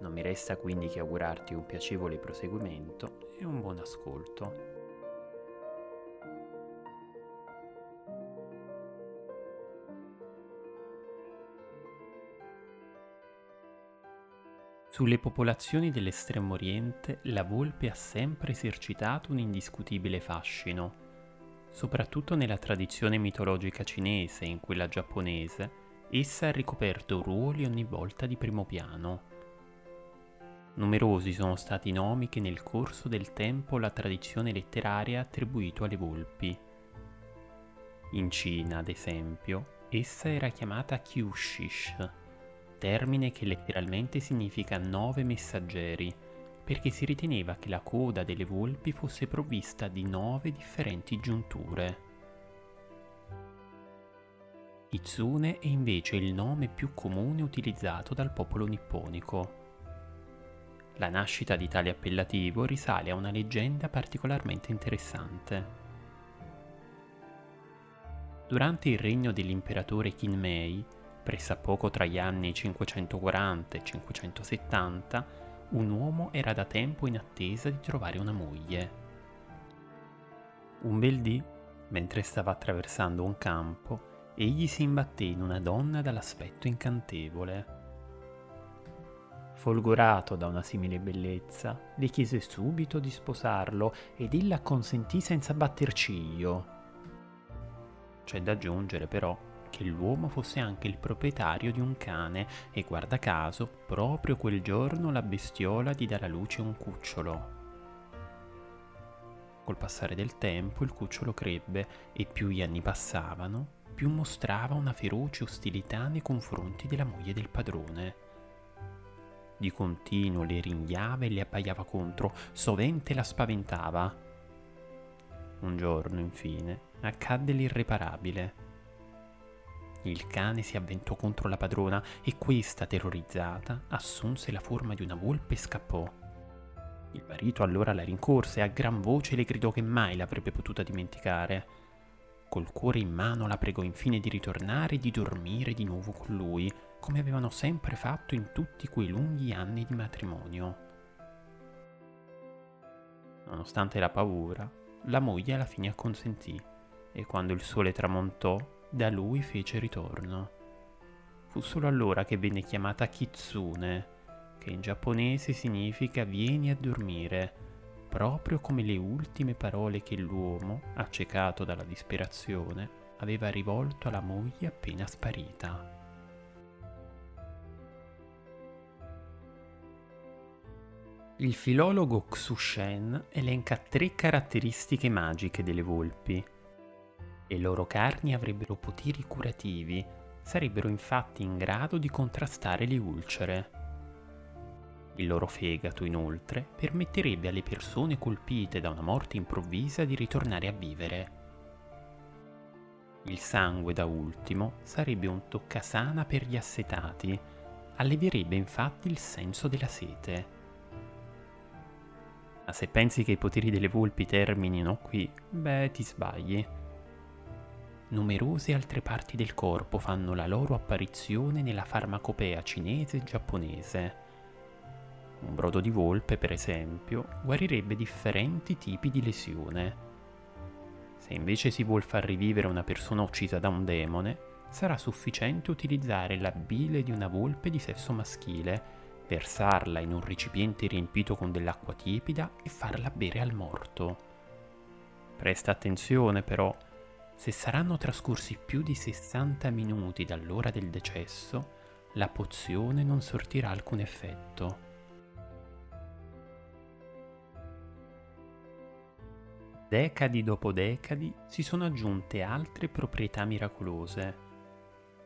non mi resta quindi che augurarti un piacevole proseguimento e un buon ascolto. Sulle popolazioni dell'estremo oriente la volpe ha sempre esercitato un indiscutibile fascino, soprattutto nella tradizione mitologica cinese e in quella giapponese, essa ha ricoperto ruoli ogni volta di primo piano. Numerosi sono stati i nomi che nel corso del tempo la tradizione letteraria ha attribuito alle volpi. In Cina, ad esempio, essa era chiamata Kyushish, termine che letteralmente significa nove messaggeri, perché si riteneva che la coda delle volpi fosse provvista di nove differenti giunture. Kitsune è invece il nome più comune utilizzato dal popolo nipponico. La nascita di tale appellativo risale a una leggenda particolarmente interessante. Durante il regno dell'imperatore Kinmei, pressappoco tra gli anni 540 e 570, un uomo era da tempo in attesa di trovare una moglie. Un bel dì, mentre stava attraversando un campo, egli si imbatté in una donna dall'aspetto incantevole. Folgorato da una simile bellezza, le chiese subito di sposarlo ed ella acconsentì senza batter ciglio. C'è da aggiungere però che l'uomo fosse anche il proprietario di un cane e guarda caso proprio quel giorno la bestiola gli dà alla luce un cucciolo. Col passare del tempo il cucciolo crebbe e più gli anni passavano, più mostrava una feroce ostilità nei confronti della moglie del padrone di continuo le ringhiava e le appaiava contro, sovente la spaventava. Un giorno, infine, accadde l'irreparabile. Il cane si avventò contro la padrona e questa, terrorizzata, assunse la forma di una volpe e scappò. Il marito allora la rincorse e a gran voce le gridò che mai l'avrebbe potuta dimenticare. Col cuore in mano la pregò infine di ritornare e di dormire di nuovo con lui, come avevano sempre fatto in tutti quei lunghi anni di matrimonio. Nonostante la paura, la moglie alla fine acconsentì e quando il sole tramontò, da lui fece ritorno. Fu solo allora che venne chiamata Kitsune, che in giapponese significa vieni a dormire, proprio come le ultime parole che l'uomo, accecato dalla disperazione, aveva rivolto alla moglie appena sparita. Il filologo Xu Shen elenca tre caratteristiche magiche delle volpi. Le loro carni avrebbero poteri curativi, sarebbero infatti in grado di contrastare le ulcere. Il loro fegato, inoltre, permetterebbe alle persone colpite da una morte improvvisa di ritornare a vivere. Il sangue, da ultimo, sarebbe un toccasana per gli assetati, allevierebbe infatti il senso della sete. Ma se pensi che i poteri delle volpi terminino qui, beh, ti sbagli. Numerose altre parti del corpo fanno la loro apparizione nella farmacopea cinese e giapponese. Un brodo di volpe, per esempio, guarirebbe differenti tipi di lesione. Se invece si vuol far rivivere una persona uccisa da un demone, sarà sufficiente utilizzare la bile di una volpe di sesso maschile versarla in un recipiente riempito con dell'acqua tiepida e farla bere al morto. Presta attenzione però, se saranno trascorsi più di 60 minuti dall'ora del decesso, la pozione non sortirà alcun effetto. Decadi dopo decadi si sono aggiunte altre proprietà miracolose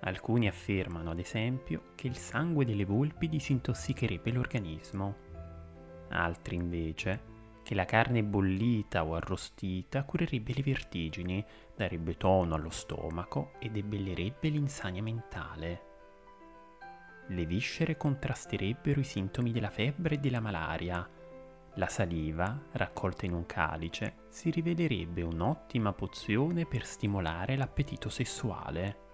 Alcuni affermano, ad esempio, che il sangue delle volpi disintossicherebbe l'organismo. Altri, invece, che la carne bollita o arrostita curerebbe le vertigini, darebbe tono allo stomaco ed ebbellirebbe l'insania mentale. Le viscere contrasterebbero i sintomi della febbre e della malaria. La saliva, raccolta in un calice, si rivelerebbe un'ottima pozione per stimolare l'appetito sessuale.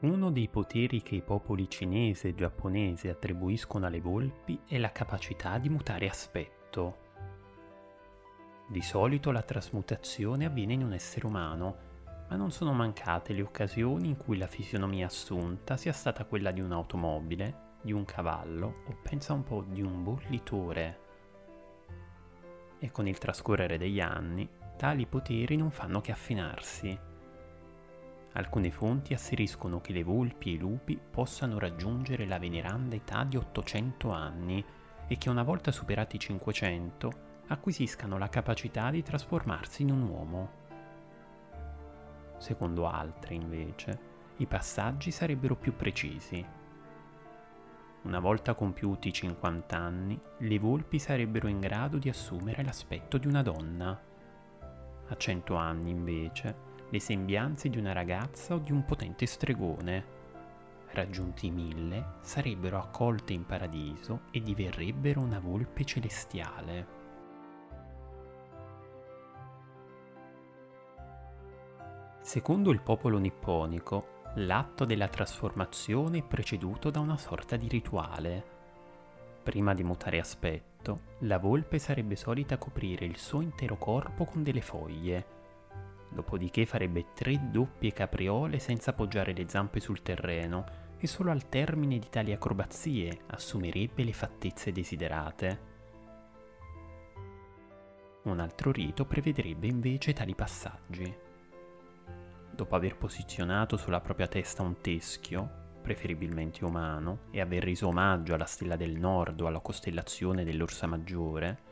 Uno dei poteri che i popoli cinese e giapponese attribuiscono alle volpi è la capacità di mutare aspetto. Di solito la trasmutazione avviene in un essere umano, ma non sono mancate le occasioni in cui la fisionomia assunta sia stata quella di un'automobile, di un cavallo o pensa un po' di un bollitore. E con il trascorrere degli anni, tali poteri non fanno che affinarsi Alcune fonti asseriscono che le volpi e i lupi possano raggiungere la veneranda età di 800 anni e che una volta superati i 500 acquisiscano la capacità di trasformarsi in un uomo. Secondo altre, invece, i passaggi sarebbero più precisi. Una volta compiuti 50 anni, le volpi sarebbero in grado di assumere l'aspetto di una donna. A 100 anni, invece, le sembianze di una ragazza o di un potente stregone. Raggiunti i mille, sarebbero accolte in paradiso e diverrebbero una volpe celestiale. Secondo il popolo nipponico, l'atto della trasformazione è preceduto da una sorta di rituale. Prima di mutare aspetto, la volpe sarebbe solita coprire il suo intero corpo con delle foglie, dopodiché farebbe tre doppie capriole senza appoggiare le zampe sul terreno e solo al termine di tali acrobazie assumerebbe le fattezze desiderate. Un altro rito prevederebbe invece tali passaggi. Dopo aver posizionato sulla propria testa un teschio, preferibilmente umano, e aver reso omaggio alla stella del nord o alla costellazione dell'Orsa Maggiore,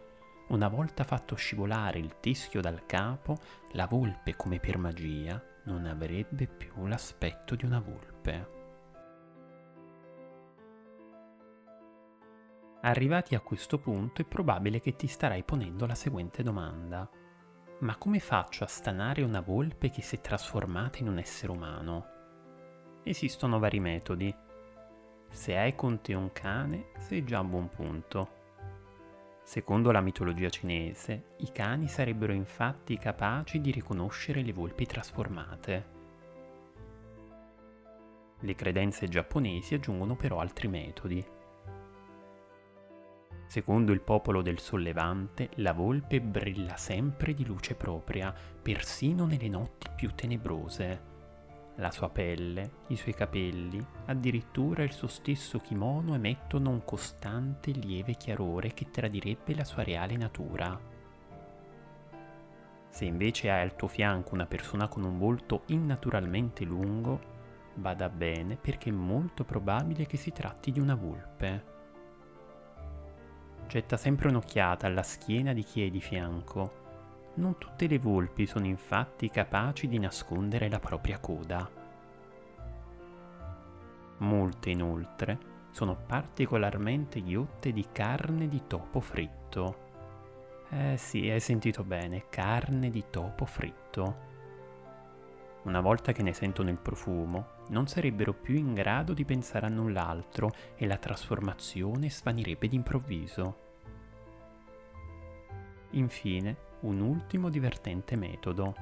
una volta fatto scivolare il teschio dal capo, la volpe, come per magia, non avrebbe più l'aspetto di una volpe. Arrivati a questo punto è probabile che ti starai ponendo la seguente domanda. Ma come faccio a stanare una volpe che si è trasformata in un essere umano? Esistono vari metodi. Se hai con te un cane, sei già a buon punto. Secondo la mitologia cinese, i cani sarebbero infatti capaci di riconoscere le volpi trasformate. Le credenze giapponesi aggiungono però altri metodi. Secondo il popolo del sollevante, la volpe brilla sempre di luce propria, persino nelle notti più tenebrose la sua pelle, i suoi capelli, addirittura il suo stesso kimono emettono un costante lieve chiarore che tradirebbe la sua reale natura. Se invece hai al tuo fianco una persona con un volto innaturalmente lungo, vada bene perché è molto probabile che si tratti di una volpe. Getta sempre un'occhiata alla schiena di chi è di fianco non tutte le volpi sono infatti capaci di nascondere la propria coda. Molte inoltre sono particolarmente ghiotte di carne di topo fritto. Eh sì, hai sentito bene, carne di topo fritto. Una volta che ne sentono il profumo, non sarebbero più in grado di pensare a null'altro e la trasformazione svanirebbe d'improvviso. Infine, un ultimo divertente metodo.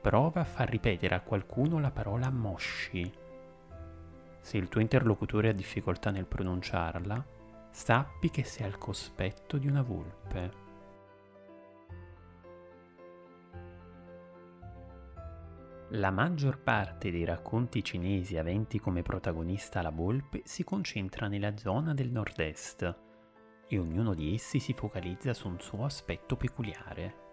Prova a far ripetere a qualcuno la parola Moshi. Se il tuo interlocutore ha difficoltà nel pronunciarla, sappi che sei al cospetto di una volpe. La maggior parte dei racconti cinesi aventi come protagonista la volpe si concentra nella zona del nord-est, e ognuno di essi si focalizza su un suo aspetto peculiare.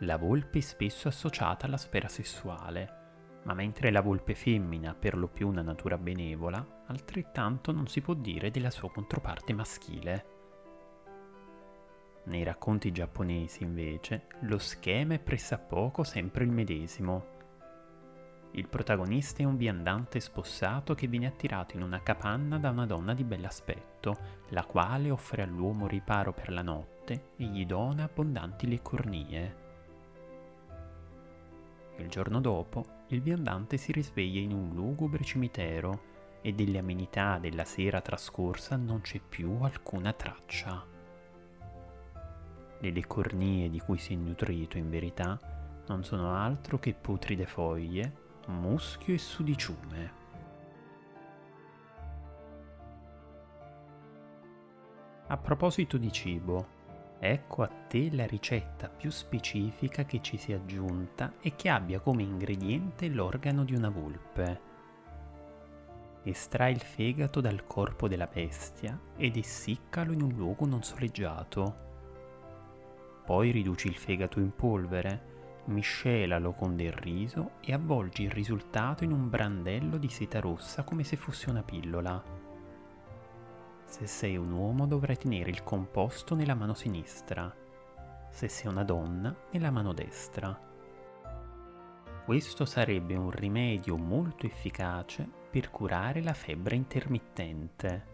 La volpe è spesso associata alla sfera sessuale, ma mentre la volpe femmina ha per lo più una natura benevola, altrettanto non si può dire della sua controparte maschile. Nei racconti giapponesi, invece, lo schema è pressappoco sempre il medesimo. Il protagonista è un viandante spossato che viene attirato in una capanna da una donna di bell'aspetto, la quale offre all'uomo riparo per la notte e gli dona abbondanti le cornie. Il giorno dopo, il viandante si risveglia in un lugubre cimitero e delle amenità della sera trascorsa non c'è più alcuna traccia. Le cornie di cui si è nutrito in verità non sono altro che putride foglie muschio e sudiciume. A proposito di cibo, ecco a te la ricetta più specifica che ci sia aggiunta e che abbia come ingrediente l'organo di una volpe. Estrai il fegato dal corpo della bestia ed essiccalo in un luogo non soleggiato. Poi riduci il fegato in polvere miscelalo con del riso e avvolgi il risultato in un brandello di seta rossa come se fosse una pillola. Se sei un uomo dovrai tenere il composto nella mano sinistra, se sei una donna nella mano destra. Questo sarebbe un rimedio molto efficace per curare la febbre intermittente.